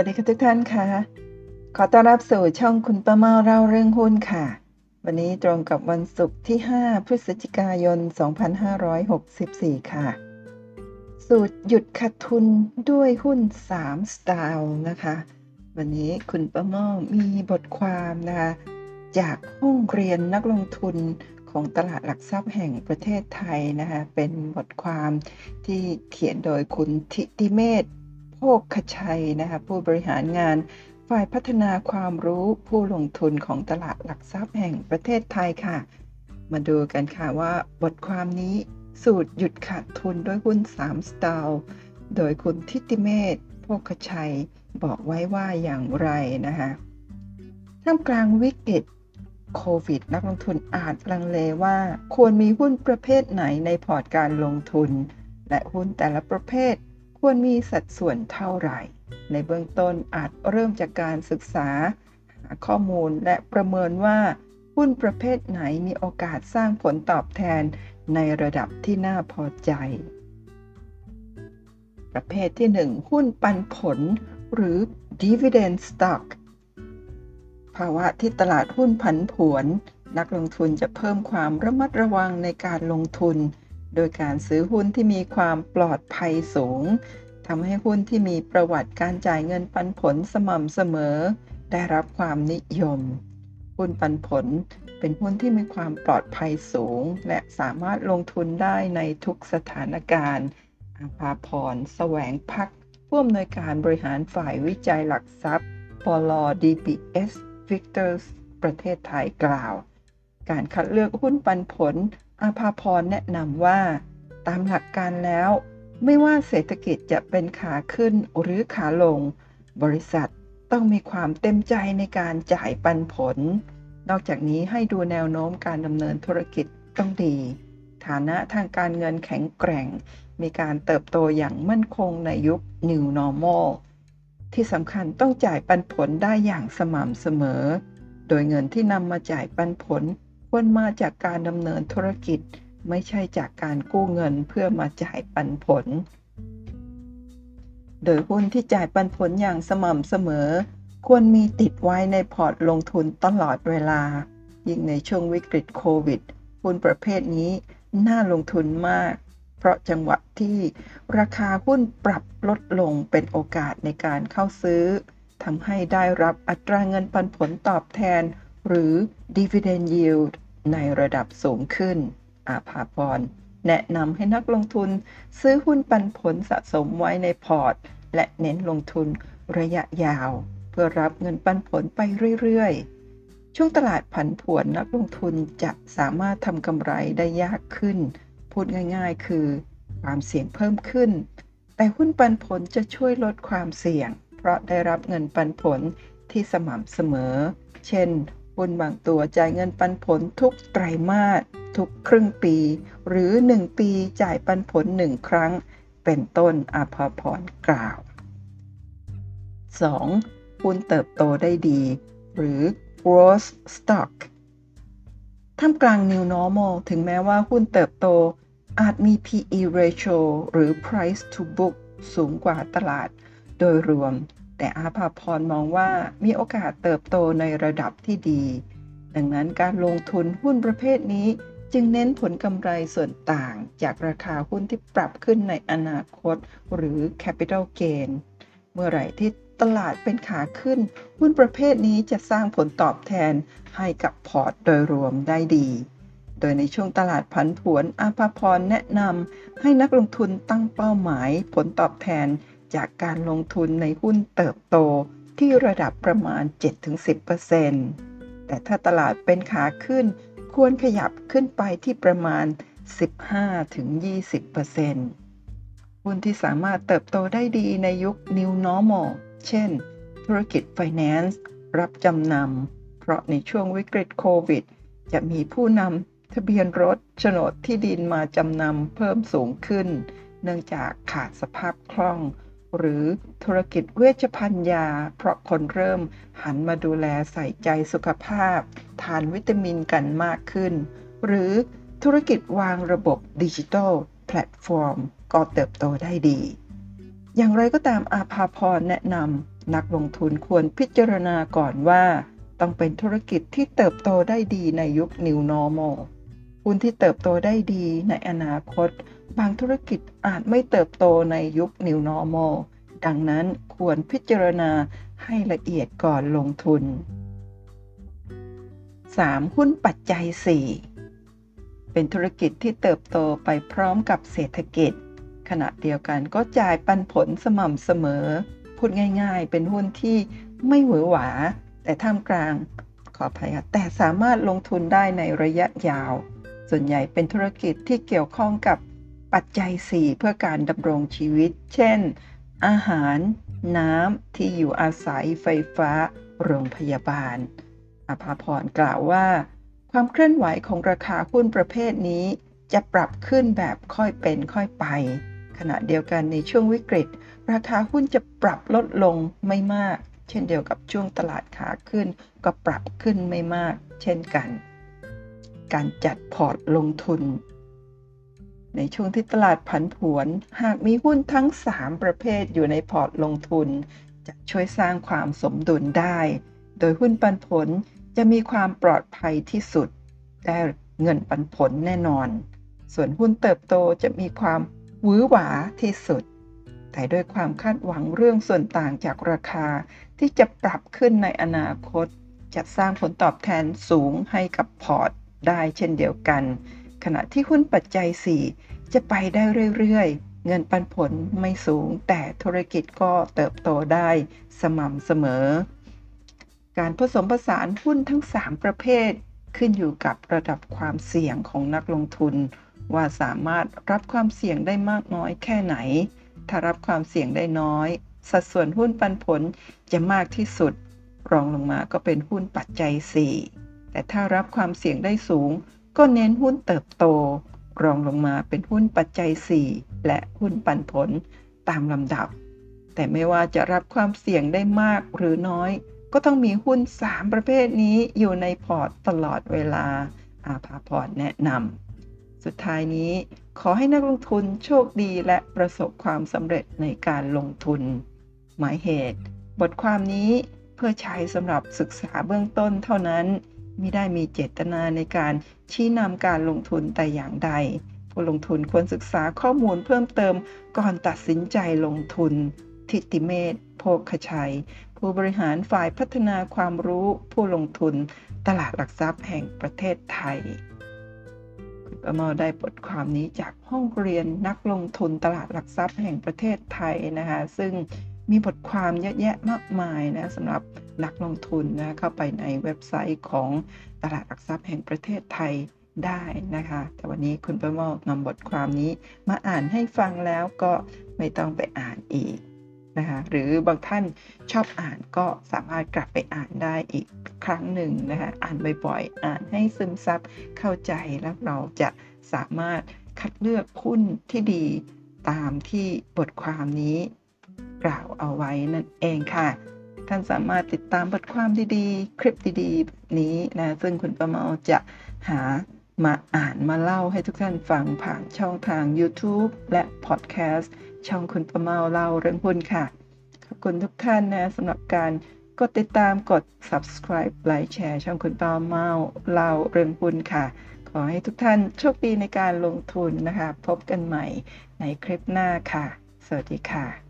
วัสดีค่ะทุกท่านค่ะ ขอต้อนรับสู่ช่องคุณป้าเมาเล่าเรื่องหุ้นค่ะ วันนี้ตรงกับวันศุกร์ที่ 5 พฤศจิกายน 2564 ค่ะ สูตรหยุดขาดทุนด้วยหุ้น 3 สไตล์นะคะ วันนี้คุณป้าเมามีบทความนะคะ จากห้องเรียนนักลงทุนของตลาดหลักทรัพย์แห่งประเทศไทยนะคะ เป็นบทความที่เขียนโดยคุณทิติเมธ โภคชัยนะคะผู้บริหารงานฝ่ายพัฒนาความรู้ผู้ลงทุนของตลาดหลักทรัพย์แห่งประเทศไทยค่ะ มาดูกันค่ะว่าบทความนี้สูตรหยุดขาดทุนด้วยหุ้น3สไตล์โดยคุณทิติเมธโภคชัยบอกไว้ว่าอย่างไรนะคะท่ามกลางวิกฤตโควิด นักลงทุนอาจลังเลว่าควรมีหุ้นประเภทไหนในพอร์ตการลงทุน และหุ้นแต่ละประเภท ควรมีสัดส่วนเท่าไหร่ ในเบื้องต้นอาจเริ่มจากการศึกษา หาข้อมูลและประเมินว่า หุ้นประเภทไหนมีโอกาสสร้างผลตอบแทนในระดับที่น่าพอใจ ประเภทที่ 1 หุ้นปันผล หรือ dividend stock ภาวะที่ตลาดหุ้นผันผวน นักลงทุนจะเพิ่มความระมัดระวังในการลงทุน โดยการซื้อหุ้นที่มีความปลอดภัยสูงทำให้หุ้นที่มีประวัติการจ่ายเงินปันผลสม่ำเสมอ ได้รับความนิยม หุ้นปันผลเป็นหุ้นที่มีความปลอดภัยสูง และสามารถลงทุนได้ในทุกสถานการณ์อาภาพรแสวงพักผู้อำนวยการบริหารฝ่ายวิจัยหลักทรัพย์ปลอ DBS Victors ประเทศไทยกล่าว การคัดเลือกหุ้นปันผล อาภาพรแนะนำว่า ตามหลักการแล้ว ไม่ว่าเศรษฐกิจจะเป็นขาขึ้นหรือขาลง บริษัทต้องมีความเต็มใจในการจ่ายปันผล นอกจากนี้ให้ดูแนวโน้มการดำเนินธุรกิจต้องดี ฐานะทางการเงินแข็งแกร่ง มีการเติบโตอย่างมั่นคงในยุค New Normal ที่สำคัญต้องจ่ายปันผลได้อย่างสม่ำเสมอ โดยเงินที่นำมาจ่ายปันผล ควรมาจากการดำเนินธุรกิจ ไม่ใช่จากการกู้เงินเพื่อมาจ่ายปันผล โดยหุ้นที่จ่ายปันผลอย่างสม่ำเสมอ ควรมีติดไว้ในพอร์ตลงทุนตลอดเวลา ยิ่งในช่วงวิกฤตโควิด หุ้นประเภทนี้น่าลงทุนมาก เพราะจังหวะที่ราคาหุ้นปรับลดลงเป็นโอกาสในการเข้าซื้อทำให้ได้รับอัตราเงินปันผลตอบแทน หรือ dividend yield ในระดับสูงขึ้น อาภาพรแนะนำให้นักลงทุนซื้อหุ้นปันผลสะสมไว้ในพอร์ต และเน้นลงทุนระยะยาว เพื่อรับเงินปันผลไปเรื่อยๆ ช่วงตลาดผันผวนนักลงทุนจะสามารถทำกำไรได้ยากขึ้น พูดง่ายๆ คือ ความเสี่ยงเพิ่มขึ้น แต่หุ้นปันผลจะช่วยลดความเสี่ยง เพราะได้รับเงินปันผลที่สม่ำเสมอ เช่น หุ้นบางตัวจ่ายเงินปันผลทุกไตรมาสทุกครึ่งปี หรือ 1 ปีจ่ายปันผล 1 ครั้ง เป็นต้นอาภาพรกล่าว 2. หุ้นเติบโตได้ดี หรือ growth stock ท่ามกลาง New Normal ถึงแม้ว่าหุ้นเติบโตอาจมี PE ratio หรือ Price to Book สูงกว่าตลาด โดยรวม แต่อาภาพรมองว่ามีโอกาสเติบโตในระดับที่ดี ดังนั้นการลงทุนหุ้นประเภทนี้จึงเน้นผลกำไรส่วนต่างจากราคาหุ้นที่ปรับขึ้นในอนาคต หรือ Capital Gain เมื่อไหร่ที่ตลาดเป็นขาขึ้น หุ้นประเภทนี้จะสร้างผลตอบแทนให้กับพอร์ตโดยรวมได้ดี โดยในช่วงตลาดผันผวนอาภาพรแนะนำให้นักลงทุนตั้งเป้าหมายผลตอบแทน จากการลงทุนในหุ้นเติบโตที่ระดับประมาณ 7-10%แต่ถ้าตลาดเป็นขาขึ้น ควรขยับขึ้นไปที่ประมาณ 15-20%หุ้นที่สามารถเติบโตได้ดีในยุค New Normal เช่น ธุรกิจ Finance รับจำนำ เพราะในช่วงวิกฤตโควิด จะมีผู้นำทะเบียนรถโฉนดที่ดินมาจำนำเพิ่มสูงขึ้น เนื่องจากขาดสภาพคล่อง หรือธุรกิจเวชภัณฑ์ยา เพราะคนเริ่มหันมาดูแลใส่ใจสุขภาพ ทานวิตามินกันมากขึ้น หรือธุรกิจวางระบบดิจิทัลแพลตฟอร์ม ก็เติบโตได้ดี อย่างไรก็ตามอาภาพรแนะนำนักลงทุนควรพิจารณาก่อนว่า ต้องเป็นธุรกิจที่เติบโตได้ดีในยุค New Normal หุ้นที่เติบโตได้ดีในอนาคต บางธุรกิจอาจไม่เติบโตในยุค New Normal ดังนั้นควรพิจารณาให้ละเอียดก่อนลงทุน 3. หุ้นปัจจัย 4 เป็นธุรกิจที่เติบโตไปพร้อมกับเศรษฐกิจ ขณะเดียวกันก็จ่ายปันผลสม่ำเสมอ พูดง่ายๆ เป็นหุ้นที่ไม่หวือหวา แต่ท่ามกลาง ขออภัยค่ะแต่สามารถลงทุนได้ในระยะยาว ส่วนใหญ่เป็นธุรกิจที่เกี่ยวข้องกับ ปัจจัย 4 เพื่อการดำรงชีวิต เช่น อาหาร น้ำ ที่อยู่อาศัยไฟฟ้า โรงพยาบาล อภาพรกล่าวว่า ความเคลื่อนไหวของราคาหุ้นประเภทนี้ จะปรับขึ้นแบบค่อยเป็นค่อยไป ขณะเดียวกันในช่วงวิกฤต ราคาหุ้นจะปรับลดลงไม่มาก เช่นเดียวกับช่วงตลาดขาขึ้น ก็ปรับขึ้นไม่มาก เช่นกัน การจัดพอร์ตลงทุน ในช่วงที่ตลาดผันผวน หากมีหุ้นทั้ง 3 ประเภทอยู่ในพอร์ตลงทุน จะช่วยสร้างความสมดุลได้ โดยหุ้นปันผลจะมีความปลอดภัยที่สุด ได้เงินปันผลแน่นอน ส่วนหุ้นเติบโตจะมีความหวือหวาที่สุด แต่ด้วยความคาดหวังเรื่องส่วนต่างจากราคาที่จะปรับขึ้นในอนาคต จะสร้างผลตอบแทนสูงให้กับพอร์ตได้เช่นเดียวกัน ขณะที่หุ้นปัจจัย 4 จะไปได้เรื่อยๆ เงินปันผลไม่สูง แต่ธุรกิจก็เติบโตได้สม่ำเสมอ การผสมผสานหุ้นทั้ง 3 ประเภท ขึ้นอยู่กับระดับความเสี่ยงของนักลงทุน ว่าสามารถรับความเสี่ยงได้มากน้อยแค่ไหน ถ้ารับความเสี่ยงได้น้อย สัดส่วนหุ้นปันผลจะมากที่สุด รองลงมาก็เป็นหุ้นปัจจัย 4 แต่ถ้ารับความเสี่ยงได้สูง ก็เน้นหุ้นเติบโต รองลงมาเป็นหุ้นปัจจัย 4 และหุ้นปันผลตามลำดับ แต่ไม่ว่าจะรับความเสี่ยงได้มากหรือน้อย ก็ต้องมีหุ้น 3 ประเภทนี้อยู่ในพอร์ตตลอดเวลา อาภาพรแนะนำสุดท้ายนี้ขอให้นักลงทุนโชคดีและประสบความสำเร็จในการลงทุน หมายเหตุ บทความนี้เพื่อใช้สำหรับศึกษาเบื้องต้นเท่านั้น ม่ได้มีเจตนาในการชี้นำการลงทุนแต่อย่างใด ผู้ลงทุนควรศึกษาข้อมูลเพิ่มเติมก่อนตัดสินใจลงทุน ทิติเมธโภคชัย ผู้บริหารฝ่ายพัฒนาความรู้ผู้ลงทุน ตลาดหลักทรัพย์แห่งประเทศไทย คุณประมาได้บทความนี้จากห้องเรียนนักลงทุนตลาดหลักทรัพย์แห่งประเทศไทยนะคะ ซึ่ง มีบทความเยอะแยะมากมายนะสำหรับนักลงทุนนะเข้าไปในเว็บไซต์ของตลาดหลักทรัพย์แห่งประเทศไทยได้นะคะ แต่วันนี้คุณประมานำบทความนี้มาอ่านให้ฟังแล้วก็ไม่ต้องไปอ่านอีกนะคะหรือบางท่านชอบอ่านก็สามารถกลับไปอ่านได้อีกครั้งหนึ่งนะคะอ่านบ่อยๆ อ่านให้ซึมซับเข้าใจแล้วเราจะสามารถคัดเลือกหุ้นที่ดีตามที่บทความนี้ กล่าวเอาไว้นั่นเองค่ะ ท่านสามารถติดตามบทความดีๆ คลิปดีๆนี้นะ ซึ่งคุณประเมาจะหามาอ่านมาเล่าให้ทุกท่านฟังผ่านช่องทาง YouTube และพอดแคสต์ช่องคุณประเมาเล่าเรื่องหุ้นค่ะ ขอบคุณทุกท่านนะสำหรับการกดติดตามกด subscribe ไลค์แชร์ช่องคุณประเมาเล่าเรื่องหุ้นค่ะ ขอให้ทุกท่านโชคดีในการลงทุนนะคะ พบกันใหม่ในคลิปหน้าค่ะ สวัสดีค่ะ